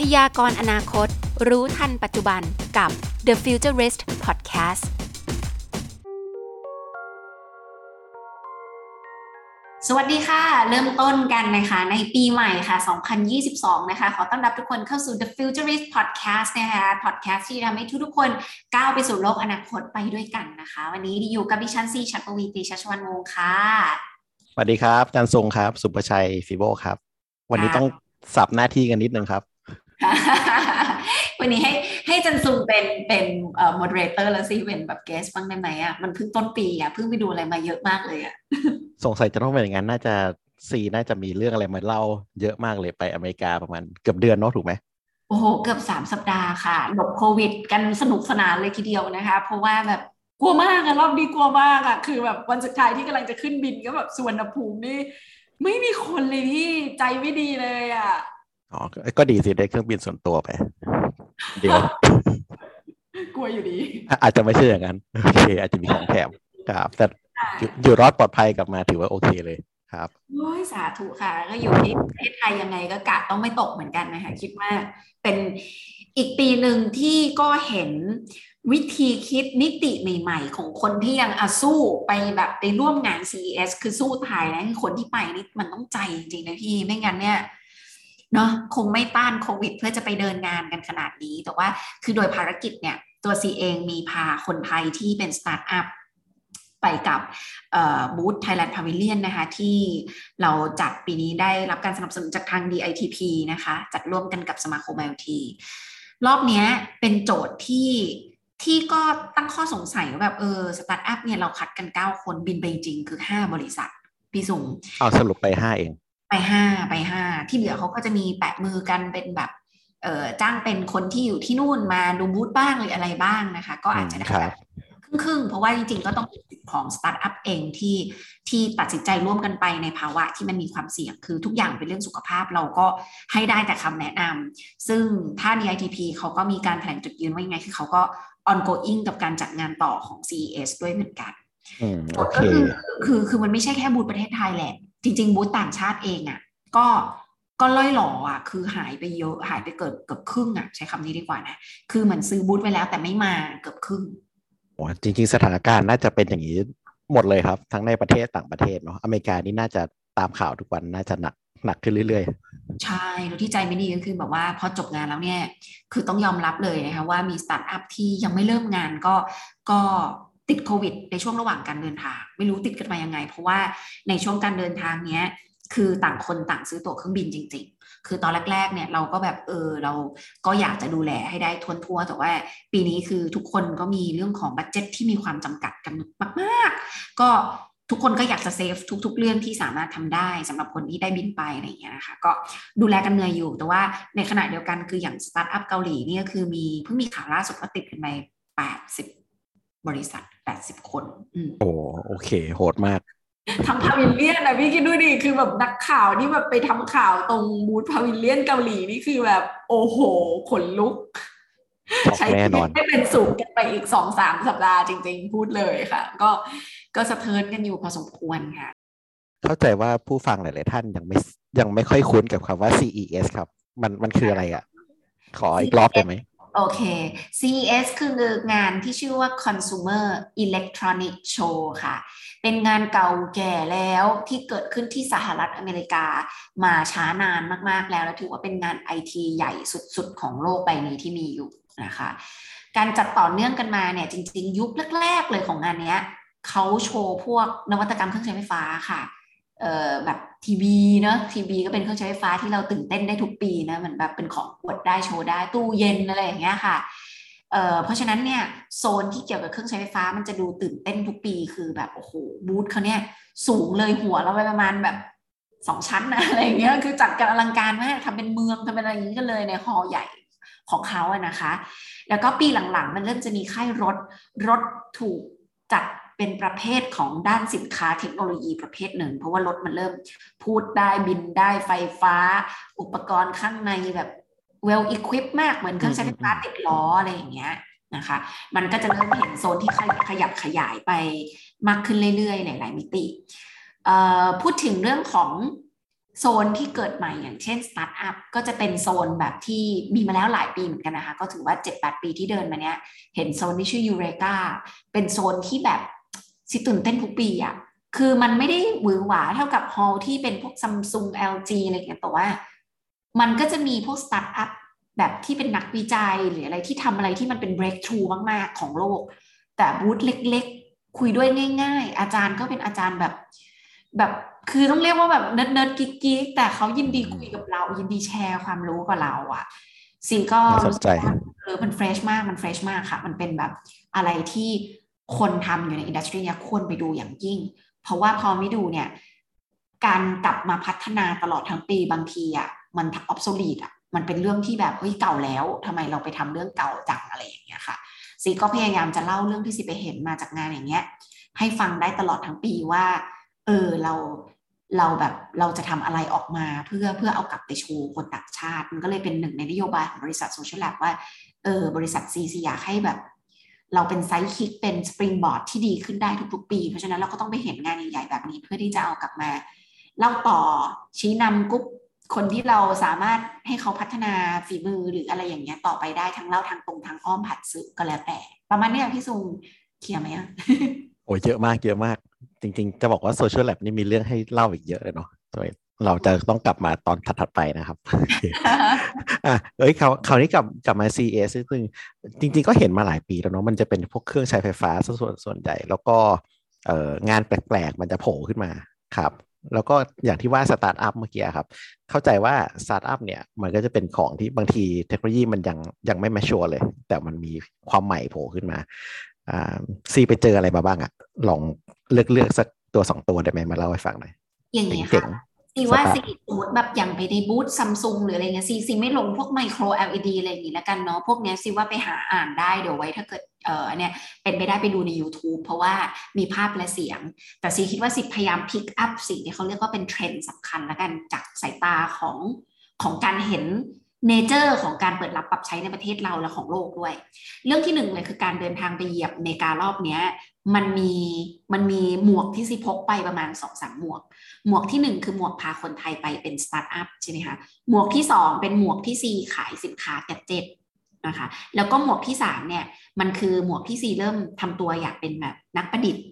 พยากรณ์อนาคต รู้ทันปัจจุบันกับ The Futurist Podcast สวัสดีค่ะ เริ่มต้นกันนะคะในปีใหม่ค่ะ 2022 นะคะ ขอต้อนรับทุกคนเข้าสู่ The Futurist Podcast นะคะ podcast ที่ทำให้ทุกๆคนก้าวไปสู่โลกอนาคตไปด้วยกันนะคะ วันนี้อยู่กับดิฉันซีชัดปวีตีชัชวันวงศ์ค่ะ สวัสดีครับอาจันทรงครับ สุประชัยฟิโบครับ วันนี้ต้องสับหน้าที่กันนิดนึงครับ วันนี้ให้ให้จันซุงเป็นเป็นเอ่อ moderator แล้วสิเป็นแบบ guest บ้างได้ไหมอะมันเพิ่งต้นปีอะเพิ่งไปดูอะไรมาเยอะมากเลยอะสงสัยจะต้องเป็นอย่างนั้นน่าจะซีน่าจะมีเรื่องอะไรมาเล่าเยอะมากเลยไปอเมริกาประมาณเกือบเดือนเนาะถูกไหมโอ้โหเกือบสามสัปดาห์ค่ะหลบโควิด กันสนุกสนานเลยทีเดียวนะคะ เพราะว่าแบบกลัวมากอะรอบนี้กลัวมากอะคือแบบวันสุดท้ายที่กำลังจะขึ้นบินก็แบบสุวรรณภูมินี่ไม่มีคนเลยที่ใจไม่ดีเลยอะ อ๋อก็ก็ดีสิได้เครื่องบินส่วนตัวไป เดี๋ยว กลัวอยู่ดีอะอาจจะไม่ใช่อย่างนั้น โอเค อาจจะมีของแถมครับ แต่อยู่อยู่รอดปลอดภัยกลับมาถือว่าโอเคเลยครับโอ้ยสาธุค่ะ ก็อยู่ที่ประเทศไทยยังไงก็กะต้องไม่ตกเหมือนกันนะคะคิดว่าเป็นอีกปีหนึ่งที่ก็เห็นวิธีคิดมิติใหม่ ๆ ของคนที่ยังอาสู้ไปแบบไปร่วมงาน CES คือสู้ไทยนะคือคนที่ไปนี่มันต้องใจจริงๆนะพี่ไม่งั้นเนี่ย เนาะคงไม่ต้านโควิด เพื่อจะไปเดินงานกันขนาดนี้ แต่ว่าคือโดยภารกิจเนี่ยตัวซีเองมีพาคนไทยที่เป็นสตาร์ทอัพไปกับบูธ Thailand Pavilion นะคะที่เราจัดปีนี้ได้รับการสนับสนุนจากทาง DITP นะคะจัดร่วมกันกับสมาคม IoT รอบนี้เป็นโจทย์ที่ที่ก็ตั้งข้อสงสัยว่าแบบเออสตาร์ทอัพเนี่ยเราคัดกัน 9 คนบินไปจริงคือ 5 บริษัท พี่สุงเอาสรุปไปห้าเอง ไปห้าไปห้าที่เหลือเขาก็จะมีแปะมือกันเป็นแบบเออจ้างเป็นคนที่อยู่ที่นู่นมาดูบูธบ้างหรืออะไรบ้างนะคะ ก็อาจจะได้ครับครึ่งๆ เพราะว่าจริงๆ ก็ต้องเป็นสิทธิ์ของสตาร์ทอัพเองที่ที่ตัดสินใจร่วมกันไปในภาวะที่มันมีความเสี่ยงคือทุกอย่างเป็นเรื่องสุขภาพเราก็ให้ได้แต่คำแนะนำซึ่งถ้า DITP เขาก็มีการแถลงจุดยืนว่ายังไง คือเขาก็ ongoing กับการจัดงานต่อของ CES ด้วยเหมือนกันอืมโอเคก็คือคือคือมันไม่ใช่แค่บูธประเทศไทยแหละ จริง ๆ บูธต่างชาติเองอะ่ะ ก็ก็ล่อยหล่ออะ คือหายไปเยอะหายไปเกิดเกือบครึ่งอะ ใช้คำนี้ดีกว่านะ คือเหมือนซื้อบูธไปแล้วแต่ไม่มาเกือบครึ่งโอ้จริง ๆ สถานการณ์น่าจะเป็นอย่างนี้หมดเลยครับ ทั้งในประเทศต่างประเทศเนาะอเมริกานี่น่าจะตามข่าวทุกวันน่าจะหนักหนักขึ้นเรื่อยใช่แล้วซีใจไม่ดีก็คือแบบว่าพอจบงานแล้วเนี่ย คือต้องยอมรับเลยนะคะว่ามีสตาร์ทอัพที่ยังไม่เริ่มงานก็ก็ ติดโควิด ในช่วงระหว่างการเดินทาง ไม่รู้ติดกันมายังไง เพราะว่าในช่วงการเดินทางเนี้ยคือต่างคนต่างซื้อตั๋วเครื่องบินจริง ๆ คือตอนแรกๆ เนี่ยเราก็แบบเออเราก็อยากจะดูแลให้ได้ถ้วนทั่ว แต่ว่าปีนี้คือทุกคนก็มีเรื่องของ budget ที่มีความจำกัดกันมากๆ ก็ทุกคนก็อยากจะเซฟทุก ๆ เรื่องที่สามารถทำได้สำหรับคนที่ได้บินไปอะไรอย่างเงี้ยนะคะก็ดูแลกันเหนื่อยอยู่ แต่ว่าในขณะเดียวกันคืออย่างสตาร์ทอัพเกาหลีเนี่ยคือมีเพิ่งมีข่าวล่าสุดว่าติดกันไปแปดสิ บบริษัทแปดสิบคนอืมๆโอ้โอเค โหดมากทำ pavilion นะพี่คิดดูดิคือแบบนักข่าวที่แบบไปทำข่าวตรงบูธ pavilion เกาหลีนี่คือแบบ โอ้โห ขนลุกช็อกใช้แน่ชีนวิอตนให้เป็นสุขกันไปอีกสองสามสัปดาห์จริง ๆ พูดเลยค่ะ ก็ก็สะเทือนกันอยู่พอสมควรค่ะ เข้าใจว่าผู้ฟังหลาย ๆ ท่านยังไม่ยังไม่ค่อยคุ้นกับคำว่า CES ครับ มันมันคืออะไรอะ ขออีกรอบได้ไหม โอเค CES คืองานที่ชื่อว่า Consumer Electronic Show ค่ะ เป็นงานเก่าแก่แล้วที่เกิดขึ้นที่สหรัฐอเมริกามาช้านานมากๆแล้ว และถือว่าเป็นงานไอทีใหญ่สุดๆ ของโลกใบนี้ที่มีอยู่นะคะ การจัดต่อเนื่องกันมาเนี่ยจริง ๆ ยุคแรก ๆ เลยของงานเนี้ยเขาโชว์พวกนวัตกรรมเครื่องใช้ไฟฟ้าค่ะ แบบทีวีเนอะทีวีก็เป็นเครื่องใช้ไฟฟ้าที่เราตื่นเต้นได้ทุกปีนะเหมือนแบบเป็นของอวดได้โชว์ได้ตู้เย็นอะไรอย่างเงี้ยค่ะเออเพราะฉะนั้นเนี่ยโซนที่เกี่ยวกับเครื่องใช้ไฟฟ้ามันจะดูตื่นเต้นทุกปีคือแบบโอ้โหบูธเขาเนี่ยสูงเลยหัวเราไปประมาณแบบสองชั้นนะอะไรอย่างเงี้ยคือจัดกันอลังการมากทำเป็นเมืองทำเป็นอะไรอย่างนี้กันเลยในฮอลใหญ่ของเขาอะนะคะ แล้วก็ปีหลังๆ มันเริ่มจะมีค่ายรถรถถูกจัด เป็นประเภทของด้านสินค้าเทคโนโลยีประเภทหนึ่ง เพราะว่ารถมันเริ่มพูดได้บินได้ไฟฟ้า อุปกรณ์ข้างในแบบ well equipped มากเหมือนเครื่องใช้ไฟฟ้าติดล้ออะไรอย่างเงี้ยนะคะ มันก็จะเริ่มเห็นโซนที่ขยับขยายไปมากขึ้นเรื่อยๆ หลายๆมิติพูดถึงเรื่องของโซนที่เกิดใหม่อย่างเช่นสตาร์ทอัพก็จะเป็นโซนแบบที่มีมาแล้วหลายปีเหมือนกันนะคะ ก็ถือว่า 7-8 ปีที่เดินมาเนี้ย เห็นโซนที่ชื่อ Eureka เป็นโซนที่แบบ ซีตื่นเต้นทุกปีอะคือมันไม่ได้หวือหวาเท่ากับ hall ที่เป็นพวกซัมซุง LG อะไรเงี้ยแต่ว่า มันก็จะมีพวกสตาร์ทอัพแบบที่เป็นนักวิจัยหรืออะไรที่ทำอะไรที่มันเป็น breakthrough มาก ๆ ของโลก แต่บูธเล็ก ๆ คุยด้วยง่าย ๆ อาจารย์ก็เป็นอาจารย์แบบ แบบคือต้องเรียกว่าแบบ nerd nerd geek geek แต่เขายินดีคุยกับเรา ยินดีแชร์ความรู้กับเราอะซีก็รู้สึกน่าสนใจว่าเออมัน fresh มากมัน fresh มากค่ะ มันเป็นแบบอะไรที่ คนทำอยู่ใน industry เนี่ยควรไปดูอย่างยิ่ง เพราะว่าพอไม่ดูเนี่ย การกลับมาพัฒนาตลอดทั้งปีบางทีอะมัน obsolete อะมันเป็นเรื่องที่แบบเฮ้ยเก่าแล้วทำไมเราไปทำเรื่องเก่าจังอะไรอย่างเงี้ยค่ะซีก็พยายามจะเล่าเรื่องที่ซีไปเห็นมาจากงานอย่างเงี้ย ให้ฟังได้ตลอดทั้งปีว่า เออเราเราแบบเราจะทำอะไรออกมาเพื่อเพื่อเอากลับไปโชว์คนต่างชาติ มันก็เลยเป็นหนึ่งในนโยบายของบริษัท Social Lab ว่าเออบริษัทซีซีอยากให้แบบ เราเป็น sidekick เป็น springboard ที่ดีขึ้นได้ทุกๆปี เพราะฉะนั้นเราก็ต้องไปเห็นงานใหญ่ๆแบบนี้ เพื่อที่จะเอากลับมาเล่าต่อชี้นำกรุ๊ปคนที่เราสามารถให้เขาพัฒนาฝีมือหรืออะไรอย่างเงี้ยต่อไปได้ทั้งเล่าทางตรงทางอ้อมผ่านสื่อก็แล้วแต่ ประมาณนี้พี่ซุงเคลียร์ไหมอะโอ้ยเยอะมากเยอะมาก จริง ๆ จะบอกว่าโซเชียลแลบนี่มีเรื่องให้เล่าอีกเยอะเลยเนาะ เราจะต้องกลับมาตอนถัดๆไปนะครับอะเอ้ยคราวคราวนี้กลับกลับมา CES ซึ่งจริง ๆ ก็เห็นมาหลายปีแล้วเนาะมันจะเป็นพวกเครื่องใช้ไฟฟ้าซะส่วนส่วนใหญ่ แล้วก็เอ่องานแปลกๆ มันจะโผล่ขึ้นมาครับ แล้วก็อย่างที่ว่าสตาร์ทอัพเมื่อกี้ครับ เข้าใจว่าสตาร์ทอัพเนี่ยมันก็จะเป็นของที่บางทีเทคโนโลยีมันยังยังไม่มาชัวร์เลย แต่มันมีความใหม่โผล่ขึ้นมาอ่าซีไปเจออะไรมาบ้างอะลองเลือกเลือกสักตัวสองตัวได้ไหมมาเล่าให้ฟังหน่อยอย่างนี้เจ๋ค่ะ ซีว่าสตาร์ทซีสมมติแบบอย่างไปในบูธซัมซุงหรืออะไรเงี้ยซีซีไม่ลงพวกไมโคร LED อะไรอย่างงี้แล้วกันเนาะพวกเนี้ยซีว่าไปหาอ่านได้เดี๋ยวไว้ถ้าเกิดเออเนี่ยเป็นไปได้ไปดูใน YouTube เพราะว่ามีภาพและเสียง แต่ซีคิดว่าซีพยายาม pick up สิ่งที่เขาเรียกว่าเป็นเทรนด์สำคัญแล้วกันจากสายตาของของการเห็น nature ของการเปิดรับปรับใช้ในประเทศเราและของโลกด้วย เรื่องที่หนึ่งเลยคือการเดินทางไปเหยียบอเมริการอบเนี้ยมันมีมันมีหมวกที่ซีพกไปประมาณสองสามหมวก หมวกที่หนึ่งคือหมวกพาคนไทยไปเป็นสตาร์ทอัพใช่ไหมคะหมวกที่สองเป็นหมวกที่ซีขายสินค้า gadgetนะคะแล้วก็หมวกที่สามเนี่ยมันคือหมวกที่ซีเริ่มทำตัวอยากเป็นแบบนักประดิษฐ์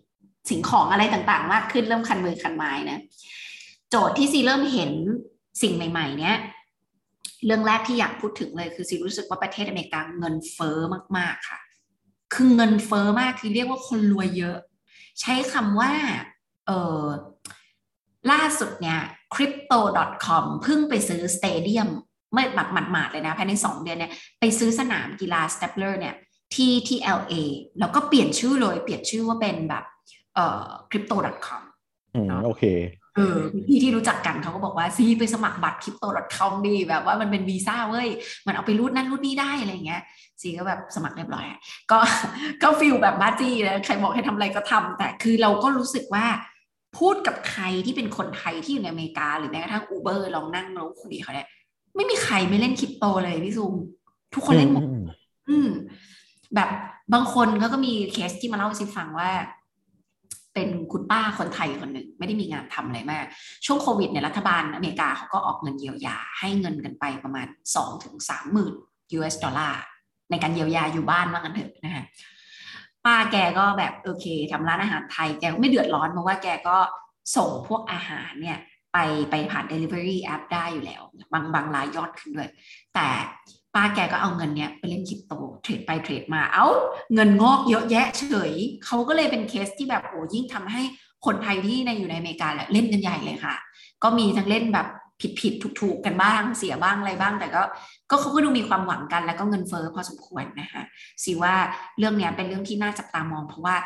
สิ่งของอะไรต่างๆ มากขึ้นเริ่มคันมือคันไม้นะโจทย์ที่ซีเริ่มเห็นสิ่งใหม่ ๆ เนี่ย เรื่องแรกที่อยากพูดถึงเลยคือซีรู้สึกว่าประเทศอเมริกาเงินเฟ้อมาก ๆ ค่ะ คือเงินเฟ้อมากคือเรียกว่าคนรวยเยอะ ใช้คำว่าเออล่าสุดเนี่ย crypto.com เพิ่งไปซื้อสเตเดียมไม่หมัดหมาดๆเลยนะภายใน 2 เดือนเนี่ย ไปซื้อสนามกีฬา Stapler เนี่ยที่ที่ LA แล้วก็เปลี่ยนชื่อเลย เปลี่ยนชื่อว่าเป็นแบบเอ่อ crypto.com อืมโอเค เออพี่ที่รู้จักกันเขาก็บอกว่าซีไปสมัครบัตร crypto.com ดีแบบว่ามันเป็นวีซ่าเว้ย มันเอาไปรูดนั่นรูดนี่ได้อะไรอย่างเงี้ยซีก็แบบสมัครเรียบร้อยอะก็ก็ฟิลแบบบ้าจี้นะใครบอกให้ทำอะไรก็ทำแต่คือเราก็รู้สึกว่าพูดกับใครที่เป็นคนไทยที่อยู่ในอเมริกา หรือแม้กระทั่งอูเบอร์ลองนั่งแล้วคุยกับเขาเนี่ยไม่มีใครไม่เล่นคริปโตเลยพี่ซูมทุกคนเล่นหมดอืมอืมแบบบางคนเขาก็มีเคสที่มาเล่าให้ซิฟังว่า เป็นคุณป้าคนไทยคนหนึ่งไม่ได้มีงานทำอะไรมาก ช่วงโควิดเนี่ยรัฐบาลอเมริกาเขาก็ออกเงินเยียวยา ให้เงินกันไปประมาณสองถึงสามหมื่น US ดอลลาร์ในการเยียวยาอยู่บ้านว่างันเถอะนะฮะป้าแกก็แบบโอเคทำร้านอาหารไทยแกไม่เดือดร้อนเพราะว่าแกก็ส่งพวกอาหารเนี่ยไปไปผ่าน Delivery App ได้อยู่แล้ว บางบางรายยอดขึ้นด้วย แต่ ป้าแกก็เอาเงินเนี้ยไปเล่นคริปโตเทรดไปเทรดมาเอา้าเงินงอกเยอะแยะเฉยเขาก็เลยเป็นเคสที่แบบโอ้ยิ่งทำให้คนไทยที่ในอยู่ในอเมริกาแหละเล่นกันใหญ่เลยค่ะ ก็มีทั้งเล่นแบบผิดผิดถูกถูกกันบ้างเสียบ้างอะไรบ้าง แต่ก็ก็เขาก็ดูมีความหวังกันแล้วก็เงินเฟ้อพอสมควรนะคะสิว่าเรื่องเนี้ยเป็นเรื่องที่น่าจับตามอง เพราะว่า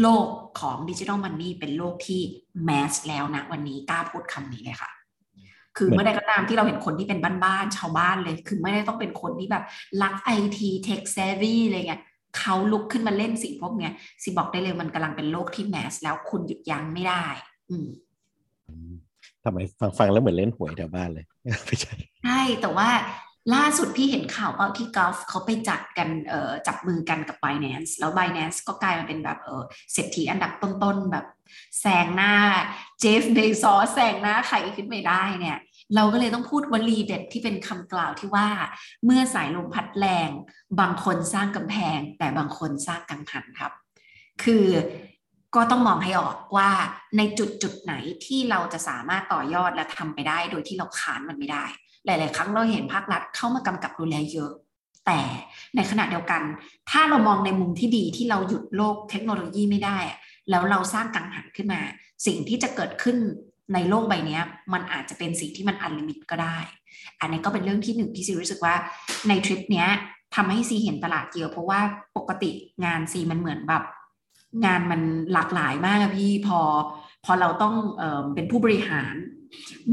โลกของดิจิทัลมันนี่เป็นโลกที่ mass แล้วนะวันนี้กล้าพูดคำนี้เลยค่ะ คือเมื่อใดก็ตามที่เราเห็นคนที่เป็นบ้านๆชาวบ้านเลย คือไม่ได้ต้องเป็นคนที่แบบรักไอที tech savvy อะไรเงี้ยเขาลุกขึ้นมาเล่นสิ่งพวกเนี้ยซีบอกได้เลยมันกำลังเป็นโลกที่ mass แล้วคุณหยุดยั้งไม่ได้ อืมทำไมฟังฟังแล้วเหมือนเล่นหวยแถวบ้านเลยไม่ใช่ใช่แต่ว่า ล่าสุดพี่เห็นข่าวว่าที่ Gulf เขาไปจัดกันเอ่อจับมือกันกับ Binance แล้ว Binance ก็กลายมาเป็นแบบเออเศรษฐีอันดับต้นๆแบบแซงหน้าเจฟเบซอแซงหน้าใครขึ้นไปได้เนี่ย เราก็เลยต้องพูดวลีเด็ดที่เป็นคำกล่าวที่ว่า เมื่อสายลมพัดแรง บางคนสร้างกำแพง แต่บางคนสร้างกังหันครับ คือก็ต้องมองให้ออกว่าในจุดจุดไหนที่เราจะสามารถต่อยอดและทำไปได้ โดยที่เราขานมันไม่ได้ หลาย ๆ ครั้งเราเห็นภาครัฐเข้ามากำกับดูแลเยอะ แต่ในขณะเดียวกัน ถ้าเรามองในมุมที่ดีที่เราหยุดโลกเทคโนโลยีไม่ได้ แล้วเราสร้างกังหันขึ้นมา สิ่งที่จะเกิดขึ้นในโลกใบนี้มันอาจจะเป็นสิ่งที่มัน unlimit ก็ได้ อันนี้ก็เป็นเรื่องที่หนึ่งที่ซีรู้สึกว่าในทริปเนี้ยทำให้ซีเห็นตลาดเยอะเพราะว่าปกติงานซีมันเหมือนแบบงานมันหลากหลายมากพี่พอพอเราต้องเอเป็นผู้บริหาร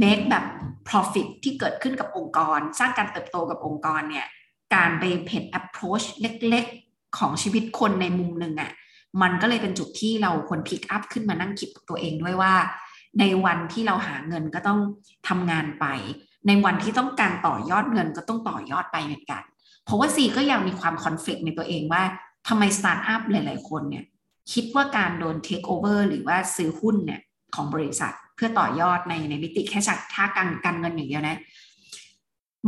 make แบบ profit ที่เกิดขึ้นกับองค์กร สร้างการเติบโตกับองค์กรเนี่ยการไปเห็ approach เล็กๆ ของชีวิตคนในมุมหนึ่งอะ่ะมันก็เลยเป็นจุดที่เราควร pick up ขึ้นมานั่งคิดตัวเองด้วยว่า ในวันที่เราหาเงินก็ต้องทำงานไป ในวันที่ต้องการต่อยอดเงินก็ต้องต่อยอดไปเหมือนกัน เพราะว่าซีก็ยังมีความคอนฟ lict ในตัวเองว่าทำไมสตาร์ทอัพหลาย ๆ คนเนี่ยคิดว่าการโดนเทคโอเวอร์หรือว่าซื้อหุ้นเนี่ยของบริษัท เพื่อต่อยอดในในมิติแค่ชักท่าการการเงินอย่างเดียวนะ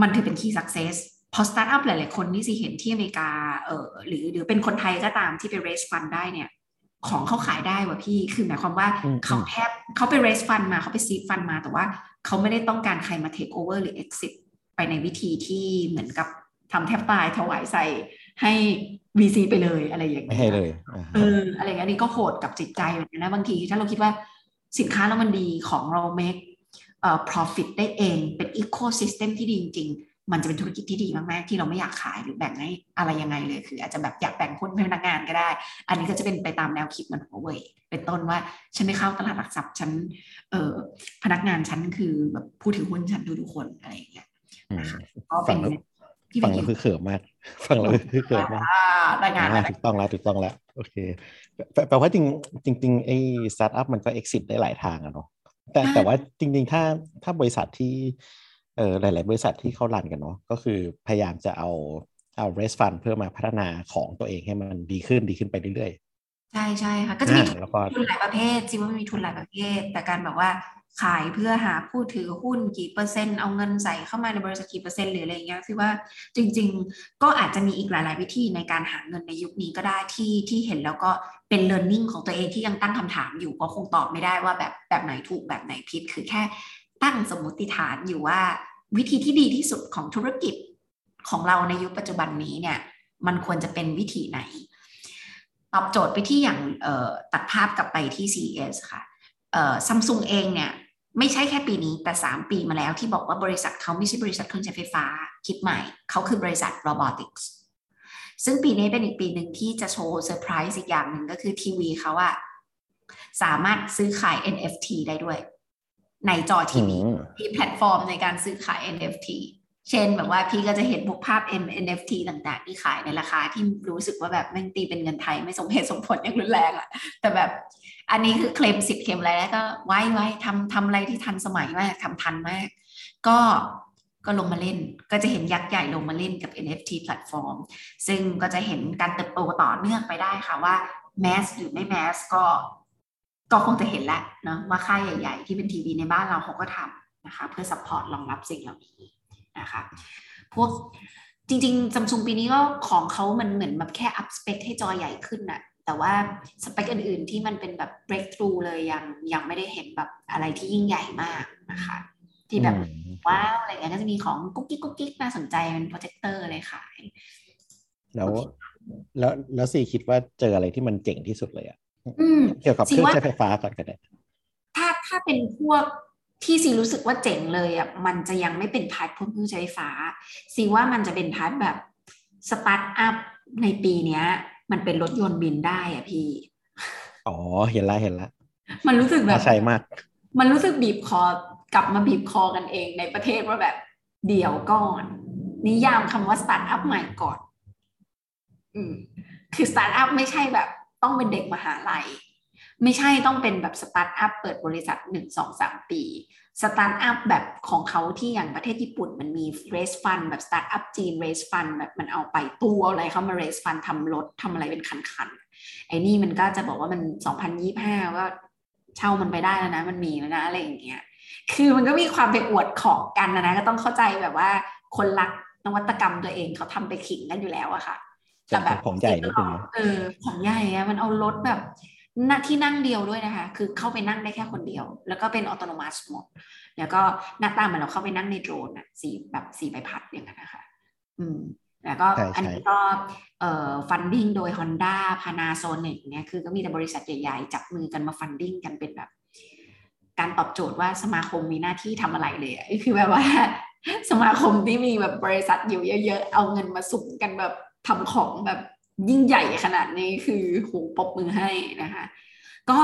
มันถือเป็น key success พอสตาร์ทอัพหลาย ๆ คนที่ซีเห็นที่อเมริกาเออหรือหรือเป็นคนไทยก็ตามที่ไป raise fund ได้เนี่ย ของเขาขายได้ว่ะพี่ คือหมายความว่าเขาแทบเขาไป raise fund มาเขาไป seed fund มา แต่ว่าเขาไม่ได้ต้องการใครมา take over หรือ exit ไปในวิธีที่เหมือนกับทำแทบตายถวายใส่ให้ VC ไปเลยอะไรอย่างเงี้ยไม่ให้เลย เอออะไรอย่างเงี้ยนี่ก็โหดกับจิตใจเหมือนกันนะบางทีถ้าเราคิดว่า สินค้าเรามันดีของเรา make เอ่อ profit ได้เองเป็น ecosystem ที่ดีจริงๆ มันจะเป็นธุรกิจที่ดีมากๆ ที่เราไม่อยากขายหรือแบ่งให้อะไรยังไงเลย คืออาจจะแบบอยากแบ่งหุ้นให้พนักงานก็ได้ อันนี้ก็จะเป็นไปตามแนวคิดมันหัวเว่ยเป็นต้นว่า ฉันไม่เข้าตลาดหลักทรัพย์ฉันเอ่อพนักงานฉันคือแบบผู้ถือหุ้นฉันทุกคนอะไรอย่างเงี้ยก็เป็นฟังแล้วคือเขินมาก ฟังแล้วคือเขินมากรายงานถูกต้องแล้วถูกต้องแล้วโอเคแปลว่าจริงจริงไอ้สตาร์ทอัพมันก็ exit ได้หลายทางอะเนาะแต่แต่ว่าจริง ๆ ถ้าถ้าบริษัทที่เออหลาย ๆ บริษัทที่เขารันกันเนาะก็คือพยายามจะเอาเอา raise fund เพื่อมาพัฒนาของตัวเองให้มันดีขึ้นดีขึ้นไปเรื่อยๆ ใช่ใช่ค่ะ ก็จะมีทุนหลายประเภทจริงว่ามีทุนหลายประเภท แต่การแบบว่า ขายเพื่อหาผู้ถือหุ้นกี่เปอร์เซ็นต์เอาเงินใส่เข้ามาในบริษัทกี่เปอร์เซ็นต์หรืออะไรเงี้ยคือว่าจริง ๆ ก็อาจจะมีอีกหลาย ๆ วิธีในการหาเงินในยุคนี้ก็ได้ที่ที่เห็นแล้วก็เป็น learning ของตัวเองที่ยังตั้งคำถามอยู่ก็คงตอบไม่ได้ว่าแบบแบบไหนถูกแบบไหนผิด คือแค่ตั้งสมมติฐานอยู่ว่า วิธีที่ดีที่สุดของธุรกิจของเราในยุคปัจจุบันนี้เนี่ย มันควรจะเป็นวิธีไหน ตอบโจทย์ไปที่อย่างตัดภาพกลับไปที่ CES ค่ะซัมซุงเองเนี่ย ไม่ใช่แค่ปีนี้แต่ 3 ปีมาแล้วที่บอกว่าบริษัทเขาไม่ใช่บริษัทเครื่องใช้ไฟฟ้าคิดใหม่ เขาคือบริษัท robotics ซึ่งปีนี้เป็นอีกปีหนึ่งที่จะโชว์เซอร์ไพรส์อีกอย่างหนึ่งก็คือทีวีเขาอะสามารถซื้อขาย NFT ได้ด้วย ในจอทีวีมีแพลตฟอร์มในการซื้อขาย NFT เช่นแบบว่าพี่ก็จะเห็นพวกภาพ NFT ต่างๆ ที่ขายในราคาที่รู้สึกว่าแบบแม่งตีเป็นเงินไทยไม่สมเหตุสมผลอย่างรุนแรงอะแต่แบบอันนี้คือเคลมสิทธิ์เคลมอะไรแล้วก็ไว้ไว้ทำทำอะไรที่ทันสมัยมากทำทันมาก ก็ก็ลงมาเล่นก็จะเห็นยักษ์ใหญ่ลงมาเล่นกับ NFT แพลตฟอร์ม ซึ่งก็จะเห็นการเติบโตต่อเนื่องไปได้ค่ะว่า mass หรือไม่ mass ก็ก็คงจะเห็นแล้วเนาะว่าค่ายใหญ่ ๆ ที่เป็นทีวีในบ้านเราเขาก็ทำนะคะเพื่อ support รองรับสิ่งเหล่านี้ นะคะพวกจริงๆซัมซุงปีนี้ก็ของเขามันเหมือนแบบแค่อัพสเปคให้จอใหญ่ขึ้นน่ะแต่ว่าสเปคอื่นๆที่มันเป็นแบบ breakthrough เลยยังยังไม่ได้เห็นแบบอะไรที่ยิ่งใหญ่มากนะคะ ที่แบบว้าวอะไรเงี้ยก็จะมีของกุ๊กกิ๊กกุ๊กกิ๊กน่าสนใจเป็นโปรเจคเตอร์อะไรขาย แล้วแล้วแล้วซีคิดว่าเจออะไรที่มันเจ๋งที่สุดเลยอะเกี่ยวกับเครื่องใช้ไฟฟ้าก่อนก็ได้ถ้าถ้าเป็นพวก ที่ซีรู้สึกว่าเจ๋งเลยอะมันจะยังไม่เป็น part พวกเครื่องใช้ไฟฟ้าซีว่ามันจะเป็น part แบบสตาร์ทอัพในปีเนี้ย มันเป็นรถยนต์บินได้อะพี่ อ๋อ เห็นละเห็นละ มันรู้สึกแบบใช่มาก มันรู้สึกบีบคอกลับมาบีบคอกันเองในประเทศว่าแบบเดี๋ยวก่อน นิยามคำว่าสตาร์ทอัพใหม่ก่อน อืมคือสตาร์ทอัพไม่ใช่แบบ ต้องเป็นเด็กมหาลัย ไม่ใช่ต้องเป็นแบบสตาร์ทอัพเปิดบริษัทหนึ่งสองสามปีสตาร์ทอัพแบบของเขาที่อย่างประเทศญี่ปุ่นมันมี raise fund แบบสตาร์ทอัพจีน raise fund แบบมันเอาไปตัวอะไรเขามาเรสฟันทำรถทำอะไรเป็นคันๆ ไอ้นี่มันก็จะบอกว่ามันสองพันยี่ห้าว่าเช่ามันไปได้แล้วนะ มันมีแล้วนะอะไรอย่างเงี้ยคือมันก็มีความไปอวดของกันนะนะก็ต้องเข้าใจแบบว่าคนรักนวัตกรรมตัวเองเขาทำไปขิงกันอยู่แล้วอะค่ะแต่แบบของใหญ่นิดนึงเออของใหญ่อะมันเอารถแบบห น้าที่นั่งเดียวด้วยนะคะ คือเข้าไปนั่งได้แค่คนเดียว แล้วก็เป็นอัตโนมัติหมด แล้วก็หน้าตาเหมือนเราเข้าไปนั่งในโดรนอะสีแบบสีใบพัดอย่างนั้นนะคะ อืมแล้วก็ใช่ใช่อันนี้ก็เอ่อ funding โดย Honda Panasonic เนี่ยคือก็มีแต่บริษัทใหญ่ๆ จับมือกันมา funding กันเป็นแบบ การตอบโจทย์ว่าสมาคมมีหน้าที่ทำอะไรเลยอะคือแบบว่า สมาคมที่มีแบบบริษัทอยู่เยอะๆ เอาเงินมาสุมกันแบบทำของแบบ ยิ่งใหญ่ขนาดนี้คือโหปรบมือให้นะคะ ก็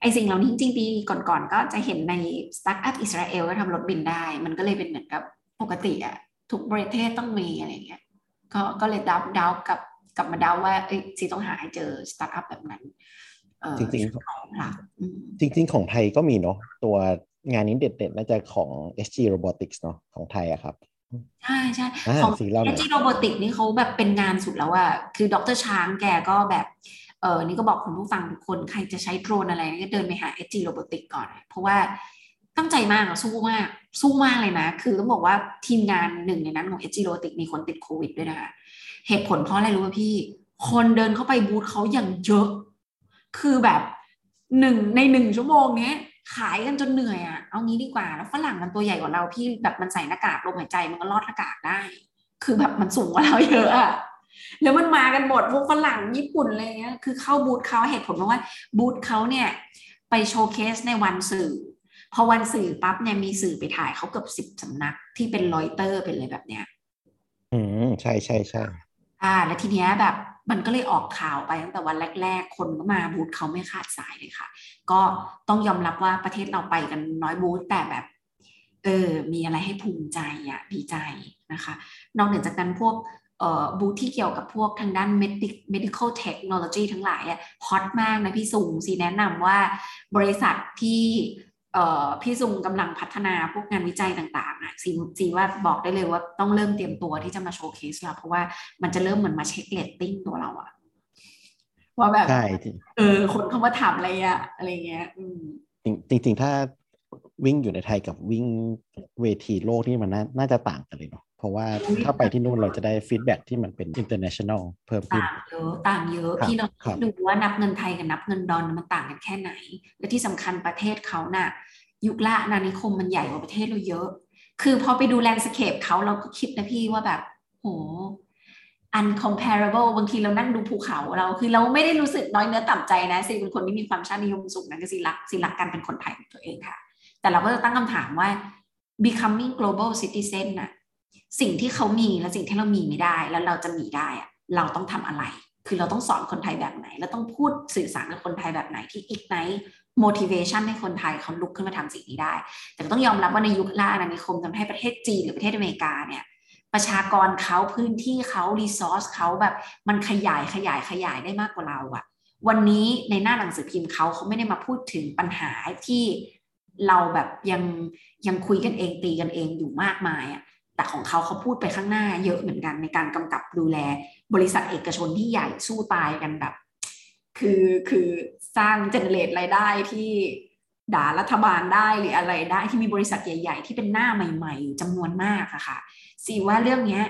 ไอ้สิ่งเหล่านี้จริงๆปีก่อนๆก็จะเห็นในสตาร์ทอัพอิสราเอลก็ทำรถบินได้ มันก็เลยเป็นเหมือนกับปกติอะทุกประเทศต้องมีอะไรอย่างเงี้ยก็ก็เลยดาวดาวกับกลับมาดาวว่าเอ้ยซีต้องหาให้เจอสตาร์ทอัพแบบนั้นเออจริงของหลักอืมๆจริง ๆ ของไทยก็มีเนาะตัวงานนี้เด็ดๆน่าจะของ SG Robotics เนาะของไทยอะครับ ใช่ใช่อ่าของสีเล่าหน่อยจีโรบอติกนี่เขาแบบเป็นงานสุดแล้วอะคือดรช้างแกก็แบบเออนี่ก็บอกคุณผู้ฟังทุกคนใครจะใช้โดรนอะไรนี่ก็เดินไปหา SG Robotics ก่อน เพราะว่าตั้งใจมากอะสู้มาก สู้มากเลยนะ คือต้องบอกว่าทีมงานหนึ่งในนั้นของ SG Robotics มีคนติดโควิดด้วยนะคะ เหตุผลเพราะอะไรรู้ป่ะพี่ คนเดินเข้าไปบูธเขาอย่างเยอะ คือแบบหนึ่งในหนึ่งชั่วโมงเนี้ย ขายกันจนเหนื่อยอะ่ะ เอางี้ดีกว่าแล้วฝรั่งมันตัวใหญ่กว่าเราพี่แบบมันใส่หน้ากากลมหายใจมันก็รอดหน้ากากได้ คือแบบมันสูงกว่าเราเยอะอะแล้วมันมากันหมดพวกฝรั่งญี่ปุ่นอะไรเงี้ยคือเข้าบูธเขาเหตุผลเพราะว่าบูธเขาเนี่ยไปโชว์เคสในวันสื่อ พอวันสื่อปั๊บเนี่ยมีสื่อไปถ่ายเขาเกือบสิบสำนักที่เป็นรอยเตอร์เป็นอะไรแบบเนี้ย อืมใช่ใช่ใช่อ่า แล้วทีเนี้ยแบบ มันก็เลยออกข่าวไปตั้งแต่วันแรก ๆ คนก็มาบูธเขาไม่ขาดสายเลยค่ะ ก็ต้องยอมรับว่าประเทศเราไปกันน้อยบูธแต่แบบเออมีอะไรให้ภูมิใจอะดีใจนะคะ นอกเหนือจากนั้นพวกบูธที่เกี่ยวกับพวกทางด้าน medical technology ทั้งหลายอะ hot มากนะพี่ซุงซีแนะนำว่าบริษัทที่ พี่ซุงกำลังพัฒนาพวกงานวิจัยต่างๆอะซีซีว่าบอกได้เลยว่าต้องเริ่มเตรียมตัวที่จะมา showcase แล้วเพราะว่ามันจะเริ่มเหมือนมาเช็คเลตติ้งตัวเราอะว่าแบบใช่จริงเออคนเข้ามาถามอะไรอะอะไรเงี้ยอืมจริงจริงๆถ้าวิ่งอยู่ในไทยกับวิ่งเวทีโลกนี่มันน่าน่าจะต่างกันเลยเนาะ เพราะว่าอุ๊ยถ้าไปที่นู่นเราจะได้ feedback ที่มันเป็น international เพิ่มขึ้น ต่างเยอะต่างเยอะครับพี่เราครับดูว่านับเงินไทยกับนับเงินดอลมันต่างกันแค่ไหน และที่สำคัญประเทศเขาน่ะ ยุคละอาณานิคมมันใหญ่กว่าประเทศเราเยอะ คือพอไปดูแลนด์สเคปเขาเราก็คิดนะพี่ว่าแบบโห uncomparable บางทีเรานั่งดูภูเขาเรา คือเราไม่ได้รู้สึกน้อยเนื้อต่ำใจนะซีเป็นคนที่มีความชาตินิยมสูงนะก็ซีรักซีรักการเป็นคนไทยของตัวเองค่ะ แต่เราก็จะตั้งคำถามว่า becoming global citizen น่ะ สิ่งที่เขามีและสิ่งที่เรามีไม่ได้ แล้วเราจะมีได้อะเราต้องทำอะไร คือเราต้องสอนคนไทยแบบไหน แล้วต้องพูดสื่อสารกับคนไทยแบบไหนที่อีกไหน motivation ให้คนไทยเขาลุกขึ้นมาทำสิ่งนี้ได้ แต่ต้องยอมรับว่าในยุคล่าอาณานิคมทำให้ประเทศจีนหรือประเทศอเมริกาเนี่ยประชากรเขาพื้นที่เขารีซอสเขาแบบมันขยายขยายขยายได้มากกว่าเราอะวันนี้ในหน้าหนังสือพิมพ์เขาเขาไม่ได้มาพูดถึงปัญหาที่เราแบบยังยังคุยกันเองตีกันเองอยู่มากมายอะ แต่ของเขาเขาพูดไปข้างหน้าเยอะเหมือนกันในการกำกับดูแล บริษัทเอกชนที่ใหญ่สู้ตายกันแบบ คือคือสร้างเจเนเรตรายได้ที่ด่ารัฐบาลได้หรืออะไรได้ที่มีบริษัทใหญ่ ๆ ที่เป็นหน้าใหม่ๆอยู่จำนวนมากอะค่ะสีว่าเรื่องเนี้ย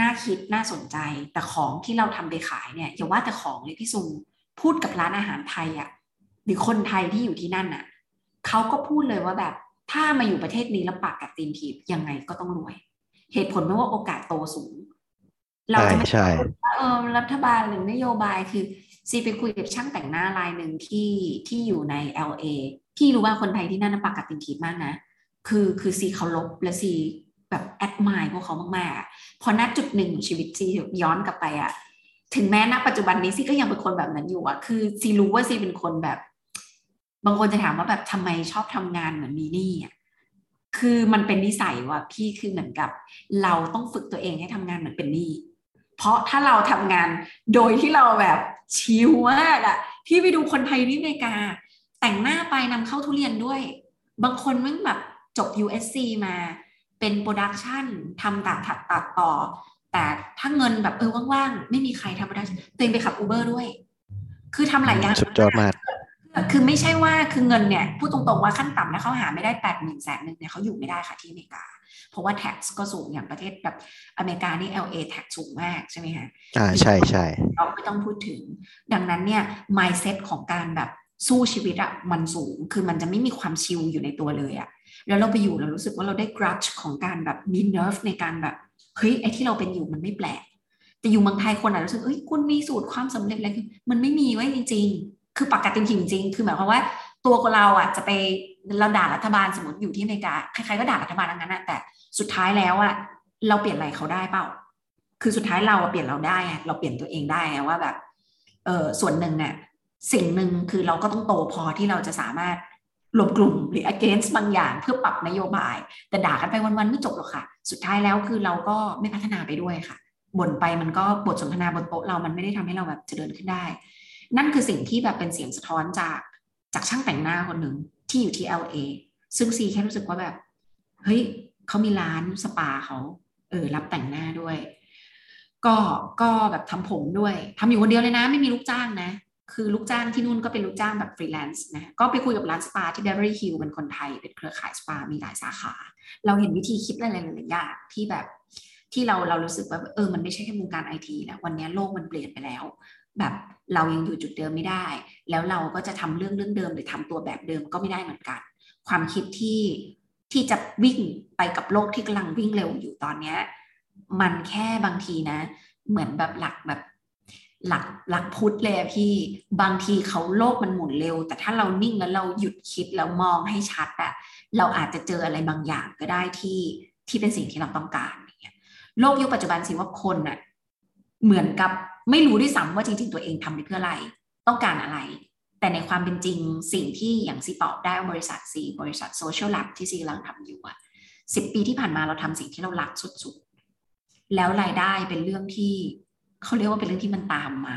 น่าคิดน่าสนใจ แต่ของที่เราทำไปขายเนี่ยอย่าว่าแต่ของเลยพี่ซุงพูดกับร้านอาหารไทยอะหรือคนไทยที่อยู่ที่นั่นอะเขาก็พูดเลยว่าแบบถ้ามาอยู่ประเทศนี้แล้วปากกัดตีนถีบยังไงก็ต้องรวย เหตุผลไม่ว่าโอกาสโตสูง เราจะไม่ใช่พูดว่าเออรัฐบาลหรือนโยบายคือซีไปคุยกับช่างแต่งหน้ารายหนึ่งที่ที่อยู่ใน LA พี่รู้ว่าคนไทยที่นั่นนะปากกัดตินทีมากนะ คือคือซีเคารพและซีแบบแอดมายพวกเขามากๆอะพอณจุดหนึ่งของชีวิตซีย้อนกลับไปอะถึงแม้ณปัจจุบันนี้ซีก็ยังเป็นคนแบบนั้นอยู่อะคือซีรู้ว่าซีเป็นคนแบบ บางคนจะถามว่าแบบทำไมชอบทำงานเหมือนมีหนี่อะ คือมันเป็นนิสัยว่ะพี่คือเหมือนกับ เราต้องฝึกตัวเองให้ทำงานเหมือนเป็นหนี้เพราะถ้าเราทำงานโดยที่เราแบบชิลมากอะพี่ไปดูคนไทยที่อเมริกา แต่งหน้าไปนำเข้าทุเรียนด้วย บางคนมันแบบจบ USC มาเป็น production ทำตัดถัดตัดต่อ แต่ถ้าเงินแบบเออว่างๆ ไม่มีใครทำ production ตัวเองไปขับ Uber ด้วย คือทำหลายอย่างสุดยอดมาก คือไม่ใช่ว่าคือเงินเนี่ยพูดตรงๆว่าขั้นต่ำนะเขาหาไม่ได้แปดหมื่นแสนหนึ่งเนี่ยเขาอยู่ไม่ได้ค่ะที่อเมริกา เพราะว่า tax ก็สูงอย่างประเทศแบบอเมริกานี่ LA tax สูงมากใช่ไหมคะอ่าใช่ใช่เราไม่ต้องพูดถึง ดังนั้นเนี่ย mindset ของการแบบสู้ชีวิตอะมันสูงคือมันจะไม่มีความชิลอยู่ในตัวเลยอะแล้วเราไปอยู่เรารู้สึกว่าเราได้ grudge ของการแบบมี nerve ในการแบบเฮ้ยไอ้ที่เราเป็นอยู่มันไม่แปลกแต่อยู่เมืองไทยคนอาจจะรู้สึกเอ้ยคุณมีสูตรความสำเร็จอะไรคือมันไม่มีไว้จริงๆ คือปกติจริง คือหมายความว่าตัวเราอะจะไปเราด่ารัฐบาลสมมติอยู่ที่อเมริกาใครๆก็ด่ารัฐบาลทั้งนั้นอะแต่สุดท้ายแล้วอะเราเปลี่ยนอะไรเขาได้เปล่า คือสุดท้ายเราเปลี่ยนเราได้เราเปลี่ยนตัวเองได้ว่าแบบเออส่วนหนึ่งเนี่ยสิ่งหนึ่งคือเราก็ต้องโตพอที่เราจะสามารถรวมกลุ่มหรือ against บางอย่างเพื่อปรับนโยบาย แต่ด่ากันไปวันๆไม่จบหรอกค่ะ สุดท้ายแล้วคือเราก็ไม่พัฒนาไปด้วยค่ะบ่นไปมันก็บทสนทนาบนโต๊ะเรามันไม่ได้ทำให้เราแบบเจริญขึ้นได้ นั่นคือสิ่งที่แบบเป็นเสียงสะท้อนจากจากช่างแต่งหน้าคนหนึ่งที่อยู่ที่ LA ซึ่งซีแค่รู้สึกว่าแบบ เฮ้ยเขามีร้านสปาเขาเออรับแต่งหน้าด้วย ก็ก็แบบทำผมด้วยทำอยู่คนเดียวเลยนะ ไม่มีลูกจ้างนะ คือลูกจ้างที่นู่นก็เป็นลูกจ้างแบบฟรีแลนซ์นะก็ไปคุยกับร้านสปาที่ Beverly Hills เป็นคนไทย เป็นเครือข่ายสปา มีหลายสาขา เราเห็นวิธีคิดอะไรหลายๆอย่างที่แบบที่เราเรารู้สึกว่าเออมันไม่ใช่แค่วงการไอทีแล้ววันนี้โลกมันเปลี่ยนไปแล้ว แบบเรายังอยู่จุดเดิมไม่ได้ แล้วเราก็จะทำเรื่องเรื่องเดิมหรือทำตัวแบบเดิมก็ไม่ได้เหมือนกัน ความคิดที่ที่จะวิ่งไปกับโลกที่กำลังวิ่งเร็วอยู่ตอนเนี้ยมันแค่บางทีนะ เหมือนแบบหลักแบบหลักหลักพุทธเลยพี่บางทีเขาโลกมันหมุนเร็ว แต่ถ้าเรานิ่งแล้วเราหยุดคิดแล้วมองให้ชัดอะเราอาจจะเจออะไรบางอย่างก็ได้ที่ที่เป็นสิ่งที่เราต้องการเงี้ยโลกยุคปัจจุบันสิว่าคนอะเหมือนกับ ไม่รู้ด้วยซ้ำว่าจริงๆตัวเองทำไปเพื่ออะไร ต้องการอะไร แต่ในความเป็นจริงสิ่งที่อย่างซีตอบได้บริษัทซีบริษัท Social Lab ที่ซีกำลังทำอยู่อะสิบปีที่ผ่านมาเราทำสิ่งที่เรารักสุดๆ แล้วรายได้เป็นเรื่องที่เขาเรียกว่าเป็นเรื่องที่มันตามมา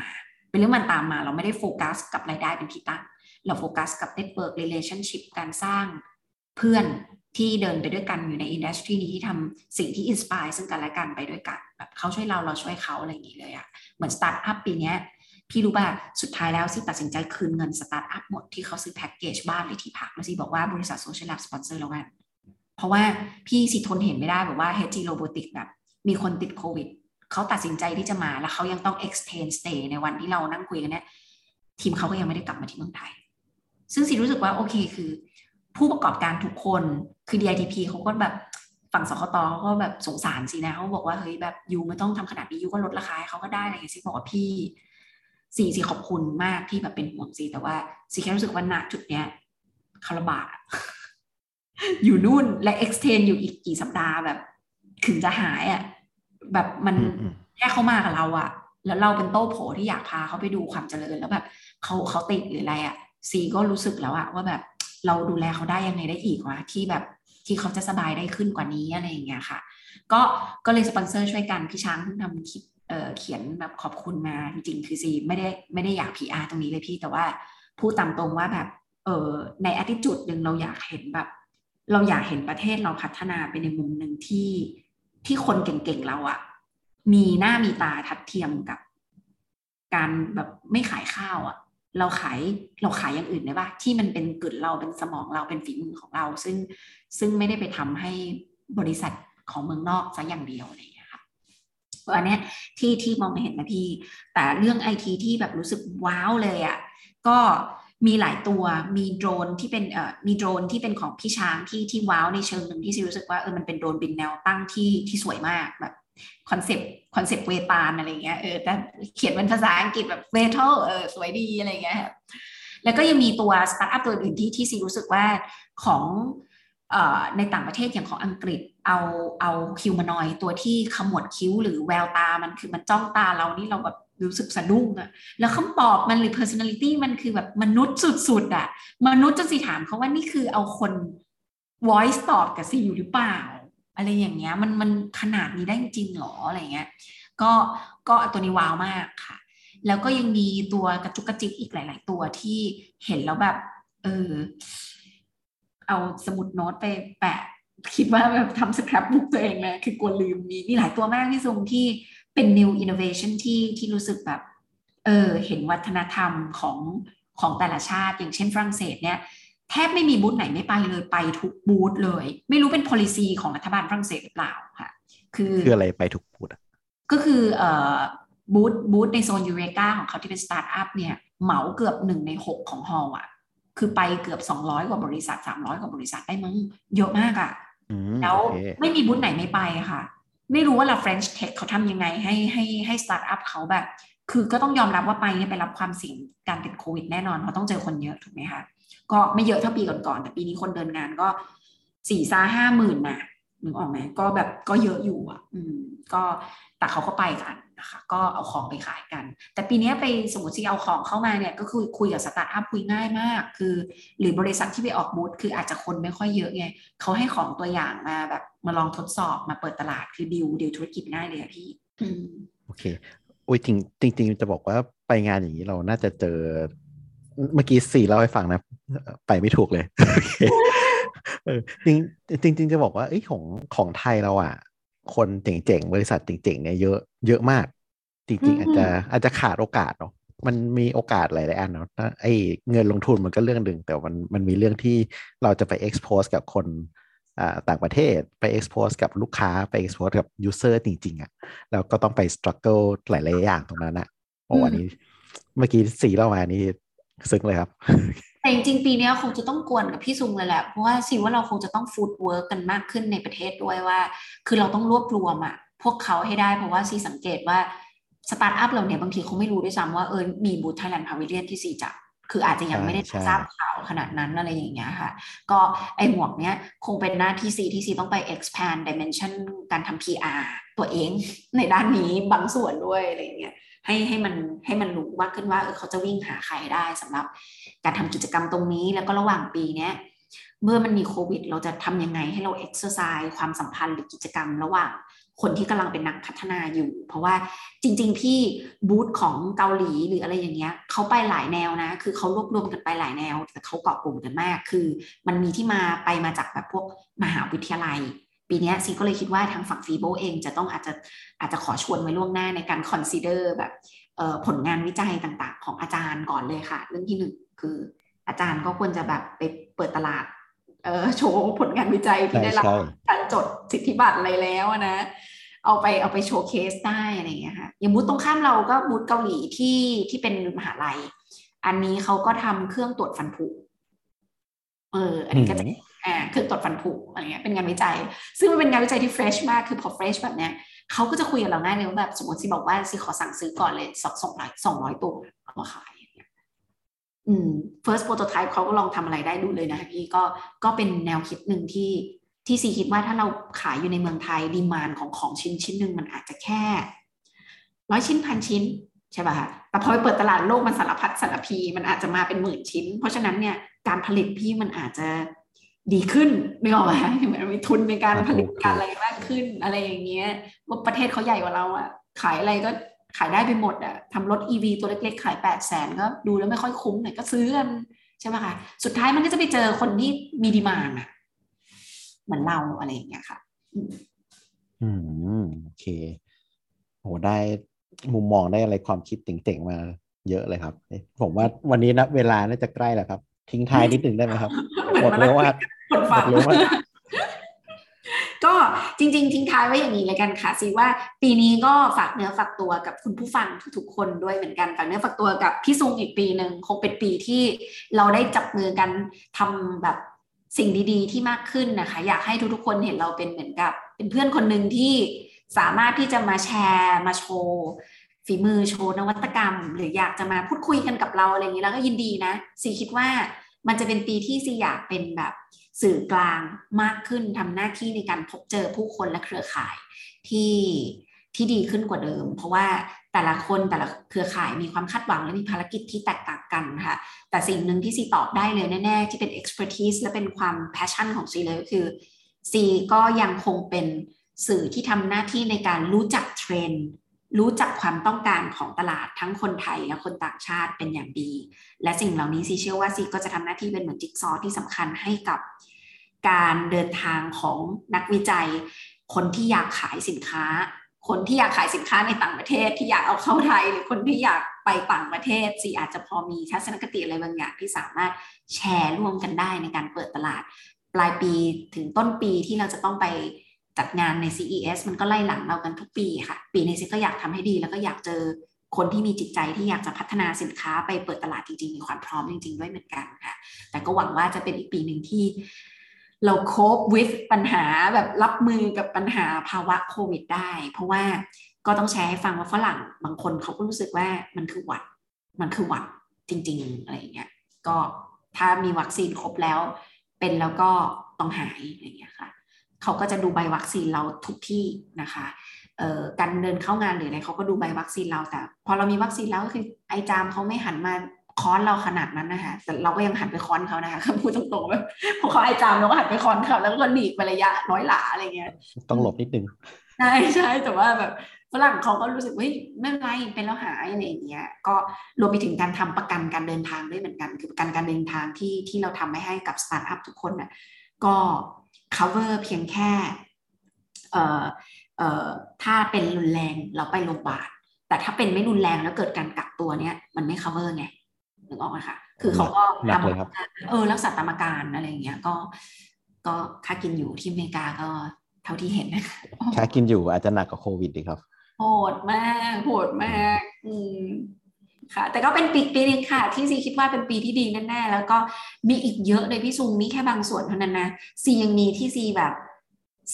เป็นเรื่องมันตามมา เราไม่ได้โฟกัสกับรายได้เป็นที่ตั้งเราโฟกัสกับ network relationship การสร้างเพื่อน ที่เดินไปด้วยกันอยู่ใน industry นี้ที่ทำสิ่งที่ inspire ซึ่งกันและกันไปด้วยกันแบบเขาช่วยเราเราช่วยเขาอะไรอย่างนี้เลยอะเหมือนสตาร์ทอัพปีนี้พี่รู้ป่ะสุดท้ายแล้วซีตัดสินใจคืนเงินสตาร์ทอัพหมดที่เขาซื้อแพ็กเกจบ้านหรือที่พักแล้วซีบอกว่าบริษัท Social Lab สปอนเซอร์แล้วกันเพราะว่าพี่ซีทนเห็นไม่ได้แบบว่า HG Robotics แบบมีคนติดโควิดเขาตัดสินใจที่จะมาแล้วเขายังต้อง extend stay ในวันที่เรานั่งคุยกันเนี่ยทีมเขาก็ยังไม่ได้กลับมาที่เมืองไทย ซึ่งซีรู้สึกว่าโอเคคือ ผู้ประกอบการทุกคนคือ DITP เขาก็แบบฝั่งสคตเขาก็แบบสงสารซีนะเขาบอกว่าเฮ้ยแบบ you ไม่ต้องทำขนาดนี้ you ก็ลดราคาเขาก็ได้อะไรอย่างเงี้ยซีบอกว่าพี่สีสีขอบคุณมากที่แบบเป็นห่วงสีแต่ว่าสีแค่รู้สึกว่าณจุดเนี้ยเขาลำบากอยู่นู่นและ extend อยู่อีกกี่สัปดาห์แบบถึงจะหายอะแบบมันแค่เขามากับเราอะแล้วเราเป็นโต้โผที่อยากพาเขาไปดูความเจริญแล้วแบบเขาเขาติดหรืออะไรอะซีก็รู้สึกแล้วอะว่าแบบ เราดูแลเขาได้ยังไงได้อีกวะที่แบบที่เขาจะสบายได้ขึ้นกว่านี้อะไรอย่างเงี้ยค่ะ ก็ก็เลยสปอนเซอร์ช่วยกันพี่ช้างเพิ่งทำคลิปเออเขียนแบบขอบคุณมาจริงๆคือซีไม่ได้ไม่ได้อยาก PR ตรงนี้เลยพี่แต่ว่าพูดตามตรงว่าแบบเออในอ t t i t u d e หนึ่งเราอยากเห็นแบบ เราอยากเห็นประเทศเราพัฒนาไปในมุมหนึ่งที่ที่คนเก่งๆเราอะมีหน้ามีตาทัดเทียมกับ การแบบไม่ขายข้าวอะ เราขายเราขายอย่างอื่นได้ปะที่มันเป็นกึ่เราเป็นสมองเราเป็นฝีมือของเรา ซึ่งซึ่งไม่ได้ไปทำให้บริษัทของเมืองนอกซะอย่างเดียวอะไรอย่างเงี้ยค่ะอันนี้ที่ที่มองไม่เห็นนะพี่ แต่เรื่องไอทีที่แบบรู้สึกว้าวเลยอะ่ะก็มีหลายตัวมีโดรนที่เป็นเอ่อมีโดรนที่เป็นของพี่ช้างที่ที่ว้าวในเชิงหนึ่งที่ซีรู้สึกว่าเออมันเป็นโดรนบินแนวตั้งที่ที่สวยมากแบบ คอนเซปต์คอนเซปต์เวตาลอะไรเงี้ยเออแต่เขียนเป็นภาษาอังกฤษแบบ Vetal เออสวยดีอะไรเงี้ยแล้วก็ยังมีตัวสตาร์ทอัพตัวอื่นที่ที่ซีรู้สึกว่าของในต่างประเทศอย่างของอังกฤษเอาเอาคิวมานอยตัวที่ขมวดคิ้วหรือแววตามันคือมันจ้องตาเรานี่เราแบบรู้สึกสะดุ้งอะแล้วคำตอบมันหรือ personality มันคือแบบมนุษย์สุดๆอะมนุษย์จนซีถามเขาว่านี่คือเอาคน voice ตอบกับซีอยู่หรือเปล่า อะไรอย่างเงี้ยมันมันขนาดนี้ได้จริงหรออะไรเงี้ยก็ก็ตัวนี้ว้าวมากค่ะ แล้วก็ยังมีตัวกระจุกกระจิกอีกหลาย ๆ ตัวที่เห็นแล้วแบบเออเอาสมุดโน้ตไปแปะคิดว่าแบบทำสครับบุ๊กตัวเองนะคือกลัวลืมมีมีหลายตัวมากที่ซุงที่เป็น new innovation ที่ที่รู้สึกแบบ เออ เห็นวัฒนธรรมของของแต่ละชาติ อย่างเช่นฝรั่งเศสเนี่ย แทบไม่มีบูธไหนไม่ไปเลยไปทุกบูธเลย ไม่รู้เป็น policy ของรัฐบาลฝรั่งเศสหรือเปล่าค่ะ คือคืออะไรไปทุกบูธอะก็คือเอ่อบูธบูธในโซนยูเรกาของเขาที่เป็นสตาร์ทอัพเนี่ยเหมาเกือบหนึ่งในหกของฮอลล์อะ คือไปเกือบ200กว่าบริษัท300กว่าบริษัทได้มั้งเยอะมากอะอืมแล้วโอเคไม่มีบูธไหนไม่ไปค่ะ ไม่รู้ว่าเรา French Tech เขาทำยังไงให้ให้ให้สตาร์ทอัพเขาแบบ คือก็ต้องยอมรับว่าไปเนี่ยไปรับความเสี่ยงการติดโควิดแน่นอนเพราะต้องเจอคนเยอะถูกไหมคะ ก็ไม่เยอะเท่าปีก่อนๆแต่ปีนี้คนเดินงานก็สี่ซาห้าหมื่นนะนึกออกไหมก็แบบก็เยอะอยู่อะ อืม ก็แต่เขาก็ไปกันนะคะ ก็เอาของไปขายกัน แต่ปีนี้ไปสมมติที่เอาของเข้ามาเนี่ยก็คือคุยกับสตาร์ทอัพคุยง่ายมาก คือ หรือบริษัทที่ไปออกบูธคืออาจจะคนไม่ค่อยเยอะไงเขาให้ของตัวอย่างมาแบบมาลองทดสอบมาเปิดตลาดคือดีลดีลธุรกิจง่ายเลยอะพี่โอเคอุ้ยจริงจริงจะบอกว่าไปงานอย่างนี้เราน่าจะเจอ เมื่อกี้สี่เล่าให้ฟังนะ ไปไม่ถูกเลยโอเคเออจริงจริงจริงจะบอกว่าเอ้ยของของไทยเราอะ คนเจ๋งๆ บริษัทเจ๋งๆเนี่ยเยอะเยอะมาก จริง ๆ อาจจะอาจจะขาดโอกาสเนาะมันมีโอกาสหลายๆอันเนาะถ้าไอ้เงินลงทุนมันก็เรื่องหนึ่งแต่มันมันมีเรื่องที่เราจะไป expose กับคนอ่าต่างประเทศไป expose กับลูกค้าไป expose กับ user จริง ๆอะ่ะแล้วก็ต้องไป struggle หลาย ๆ อย่างตรงนั้นอะโอ้อืมอันนี้ เมื่อกี้ซีเล่ามานี่ ซึ้งเลยครับ แต่จริงๆปีเนี้ยคงจะต้องกวนกับพี่ซุงเลยแหละ เพราะว่าซีว่าเราคงจะต้อง footwork กันมากขึ้นในประเทศด้วยว่า คือเราต้องรวบรวมอะพวกเขาให้ได้เพราะว่าซีสังเกตว่าสตาร์ทอัพเราเนี่ยบางทีเขาไม่รู้ด้วยซ้ำว่าเออมีบูธ Thailand Pavilion ที่ซีจัดคืออาจจะยังไม่ได้ใช่ทราบข่าวขนาดนั้นอะไรอย่างเงี้ยค่ะ ก็ไอหมวกเนี้ยคงเป็นหน้าที่ซีที่ซีต้องไป expand dimension การทำ PR ตัวเองในด้านนี้บางส่วนด้วยอะไรอย่างเงี้ย ให้ให้มันให้มันรู้มากขึ้นว่าเออเขาจะวิ่งหาใครได้สำหรับการทำกิจกรรมตรงนี้แล้วก็ระหว่างปีเนี้ยเมื่อมันมีโควิด เราจะทำยังไงให้เราเอ็กซ์ซอร์ซส์ความสัมพันธ์หรือกิจกรรมระหว่างคนที่กำลังเป็นนักพัฒนาอยู่ เพราะว่าจริง ๆ พี่บูธของเกาหลีหรืออะไรอย่างเงี้ยเขาไปหลายแนวนะ คือเขารวบรวมกันไปหลายแนว แต่เขาเกาะกลุ่มกันมาก คือ มันมีที่มาไปมาจากแบบพวกมหาวิทยาลัย ปีเนี้ยซีก็เลยคิดว่าทางฝั่งฟีโบเองจะต้องอาจจะอาจจะขอชวนไว้ล่วงหน้าในการ consider แบบเอ่อผลงานวิจัยต่างๆ ของอาจารย์ก่อนเลยค่ะ เรื่องที่หนึ่งคืออาจารย์ก็ควรจะแบบไปเปิดตลาดเอ่อโชว์ผลงานวิจัยที่ใช่ได้รับใช่การจดสิทธิบัตรอะไรแล้วอะนะเอาไปเอาไปโชว์เคสได้อะไรอย่างเงี้ยค่ะอย่างบูธตรงข้ามเราก็บูธเกาหลีที่ที่เป็นมหาลัย อันนี้เขาก็ทำเครื่องตรวจฟันผุเออ อันนี้ก็จะ อ่าเครื่องตรวจฟันผุอะไรเงี้ยเป็นงานวิจัย ซึ่งมันเป็นงานวิจัยที่เฟรชมากคือพอเฟรชแบบเนี้ยเขาก็จะคุยกับเราง่ายเลยว่าแบบสมมติซีบอกว่าซีขอสั่งซื้อก่อนเลยสองสองร้อยสองร้อยตัวเอามาขายอย่างเงี้ยอืม first prototype เขาก็ลองทำอะไรได้ดูเลยนะคะพี่ก็ก็เป็นแนวคิดหนึ่งที่ที่ซีคิดว่าถ้าเราขายอยู่ในเมืองไทยดีมานของของชิ้นชิ้นหนึ่งมันอาจจะแค่ร้อยชิ้นพันชิ้นใช่ป่ะคะแต่พอไปเปิดตลาดโลกมันสารพัดสารพี มันอาจจะมาเป็นหมื่นชิ้น เพราะฉะนั้นเนี่ยการผลิตพี่มันอาจจะ ดีขึ้นไม่ออกไหมเหมือนมีทุนในการผลิตถูกการอะไรมากขึ้นอะไรอย่างเงี้ยว่าประเทศเขาใหญ่กว่าเราอะขายอะไรก็ขายได้ไปหมดอะทำรถ EV ตัวเล็กๆ ขายแปดแสนก็ดูแล้วไม่ค่อยคุ้มหน่อยก็ซื้อกันใช่ไหมคะสุดท้ายมันก็จะไปเจอคนที่มีดีมานอะเหมือนเราอะไรอย่างเงี้ยค่ะ อืมโอเคโหได้มุมมองได้อะไรความคิดเจ๋งๆมาเยอะเลยครับเอ๊ะผมว่าวันนี้นะเวลาน่าจะใกล้แล้วครับ ทิ้งท้ายนิดหนึ่งได้ไหมครับ หมดเร็วมากหมดฝังหมดเร็วมากก็จริง ๆ ทิ้งท้ายไว้อย่างนี้เลยกันค่ะสิว่าปีนี้ก็ฝากเนื้อฝากตัวกับคุณผู้ฟังทุกๆคนด้วยเหมือนกันฝากเนื้อฝากตัวกับพี่ซุงอีกปีหนึ่งคงเป็นปีที่เราได้จับมือกันทำแบบสิ่งดีๆ ที่มากขึ้นนะคะ อยากให้ทุกๆคนเห็นเราเป็นเหมือนกับ เป็นเพื่อนคนหนึ่งที่สามารถที่จะมาแชร์มาโชว์ฝีมือโชว์นวัตกรรม หรืออยากจะมาพูดคุยกันกับเราอะไรอย่างนี้แล้วก็ยินดีนะสีคิดว่า มันจะเป็นปีที่ซีอยากเป็นแบบสื่อกลางมากขึ้นทำหน้าที่ในการพบเจอผู้คนและเครือข่ายที่ที่ดีขึ้นกว่าเดิม เพราะว่าแต่ละคนแต่ละเครือข่ายมีความคาดหวังและมีภารกิจที่แตกต่างกันค่ะ แต่สิ่งหนึ่งที่ซีตอบได้เลยแน่ ๆ ที่เป็น expertise และเป็นความ passion ของซีเลยก็คือซีก็ยังคงเป็นสื่อที่ทำหน้าที่ในการรู้จักเทรนด์ รู้จักความต้องการของตลาดทั้งคนไทยและคนต่างชาติเป็นอย่างดี และสิ่งเหล่านี้ซีเชื่อว่าซีก็จะทำหน้าที่เป็นเหมือนจิ๊กซอว์ที่สำคัญให้กับการเดินทางของนักวิจัย คนที่อยากขายสินค้า คนที่อยากขายสินค้าในต่างประเทศ ที่อยากเอาเข้าไทย หรือคนที่อยากไปต่างประเทศซีอาจจะพอมีทัศนคติอะไรบางอย่างที่สามารถแชร์ร่วมกันได้ในการเปิดตลาด ปลายปีถึงต้นปีที่เราจะต้องไป จัดงานใน CES มันก็ไล่หลังเรากันทุกปีค่ะ ปีนี้ซิก็อยากทำให้ดี แล้วก็อยากเจอคนที่มีจิตใจที่อยากจะพัฒนาสินค้าไปเปิดตลาดจริงๆ มีความพร้อมจริง ๆ ด้วยเหมือนกันค่ะ แต่ก็หวังว่าจะเป็นอีกปีหนึ่งที่เราโคบวิธปัญหาแบบรับมือกับปัญหาภาวะโควิดได้ เพราะว่าก็ต้องแชร์ให้ฟังว่าฝรั่งบางคนเขาก็รู้สึกว่ามันคือหวัด มันคือหวัดจริง ๆ อะไรอย่างเงี้ย ก็ถ้ามีวัคซีนครบแล้ว เป็นแล้วก็ต้องหายอะไรอย่างเงี้ยค่ะ เขาก็จะดูใบวัคซีนเราทุกที่นะคะเอ่อการเดินเข้างานหรืออะไรเขาก็ดูใบวัคซีนเราแต่ พอเรามีวัคซีนแล้วก็คือไอจามเขาไม่หันมาค้อนเราขนาดนั้นนะคะแต่เราก็ยังหันไปค้อนเขานะคะคำพูดตรงๆแบบพอเขาไอจามเราก็หันไปค้อนเขาแล้วก็หนีไประยะร้อยหลาอะไรเงี้ย ต้องหลบนิดนึงใช่ใช่แต่ว่าแบบฝรั่งเขาก็รู้สึกเฮ้ยไม่เป็นไรเป็นแล้วหายอะไรอย่างเงี้ยก็รวมไปถึงการทำประกันการเดินทางด้วยเหมือนกัน คือประกันการเดินทางที่ที่เราทำให้ให้กับสตาร์ทอัพทุกคนน่ะก็ cover เพียงแค่เอ่อเอ่อถ้าเป็นรุนแรงเราไปโรงพยาบาลแต่ถ้าเป็นไม่รุนแรงแล้วเกิดการกักตัวเนี้ยมันไม่ cover ไงนึกออกไหมคะคือเขาก็หนักเลยครับเออรักษาตามอาการอะไรอย่างเงี้ยก็ก็ค่ากินอยู่ที่อเมริกาก็เท่าที่เห็นนะคะแค่กินอยู่อาจจะหนักกว่าโควิดดีครับโหดมากโหดมากอืม ค่ะ แต่ก็เป็นปีปีนึงค่ะ ที่ซีคิดว่าเป็นปีที่ดีแน่ๆ แล้วก็มีอีกเยอะเลยพี่ซุงนี่แค่บางส่วนเท่านั้นนะซียังมีที่ซีแบบ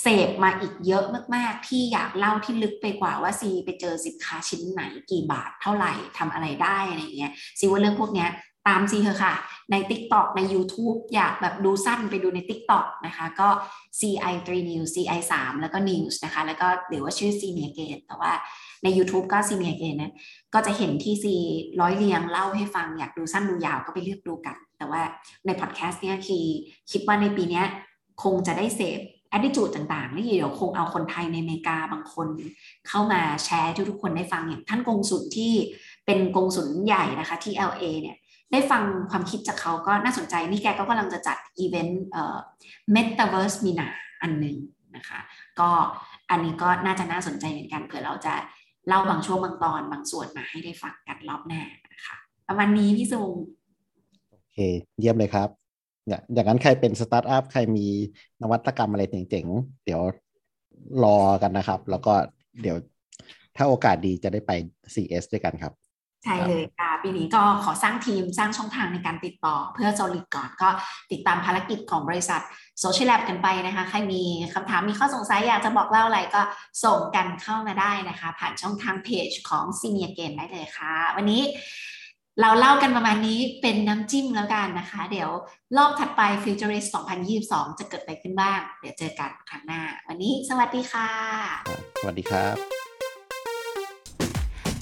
เสพมาอีกเยอะมากๆ ที่อยากเล่าที่ลึกไปกว่าว่าซีไปเจอสินค้าชิ้นไหนกี่บาทเท่าไหร่ทำอะไรได้อะไรเงี้ยซีว่าเรื่องพวกเนี้ยตามซีเถอค่ะ ใน TikTok ใน YouTube อยากแบบดูสั้นไปดูใน TikTok นะคะ ก็ CI 3 News CI 3 แล้วก็ News นะคะ แล้วก็หรือว่าชื่อ c m e a g a i n แต่ว่า ใน YouTube ก็ c m e a g a i n นนะก็จะเห็นที่ซีร้อยเรียงเล่าให้ฟังอยากดูสั้นดูยาวก็ไปเลือกดูกัน แต่ว่าในพอดแคสต์เนี่ยคีคิดว่าในปีเนี้ยคงจะได้เสพ attitude ต่างๆนี่เดี๋ยวคงเอาคนไทยในอเมริกาบางคนเข้ามาแชร์ทุกๆคนได้ฟังอย่างท่านกงสุลที่เป็นกงสุลใหญ่นะคะที่ LA เนี่ยได้ฟังความคิดจากเขาก็น่าสนใจ นี่แกก็กำลังจะจัดอีเวนต์เอ่อ Metaverse seminar อันหนึ่งนะคะ ก็อันนี้ก็น่าจะน่าสนใจเหมือนกันเผื่อเราจะ เล่าบางช่วงบางตอนบางส่วนมาให้ได้ฟังกันรอบหน้านะคะประมาณนี้พี่ซุงโอเค เยี่ยมเลยครับเนี่ยอย่างนั้นใครเป็นสตาร์ทอัพใครมีนวัตกรรมอะไรเจ๋งๆ เดี๋ยวรอกันนะครับ แล้วก็เดี๋ยวถ้าโอกาสดีจะได้ไป CS ด้วยกันครับ ใช่เลยค่ะปีนี้ก็ขอสร้างทีมสร้างช่องทางในการติดต่อ เพื่อโซลิดก่อนก็ติดตามภารกิจของบริษัท Social Lab กันไปนะคะ ใครมีคำถามมีข้อสงสัยอยากจะบอกเล่าอะไรก็ส่งกันเข้ามาได้นะคะ ผ่านช่องทางเพจของ Senior Gain ได้เลยค่ะ วันนี้เราเล่ากันประมาณนี้เป็นน้ำจิ้มแล้วกันนะคะ เดี๋ยวรอบถัดไป Futurist 2022 จะเกิดอะไรขึ้นบ้าง เดี๋ยวเจอกันครั้งหน้า วันนี้สวัสดีค่ะ สวัสดีครับ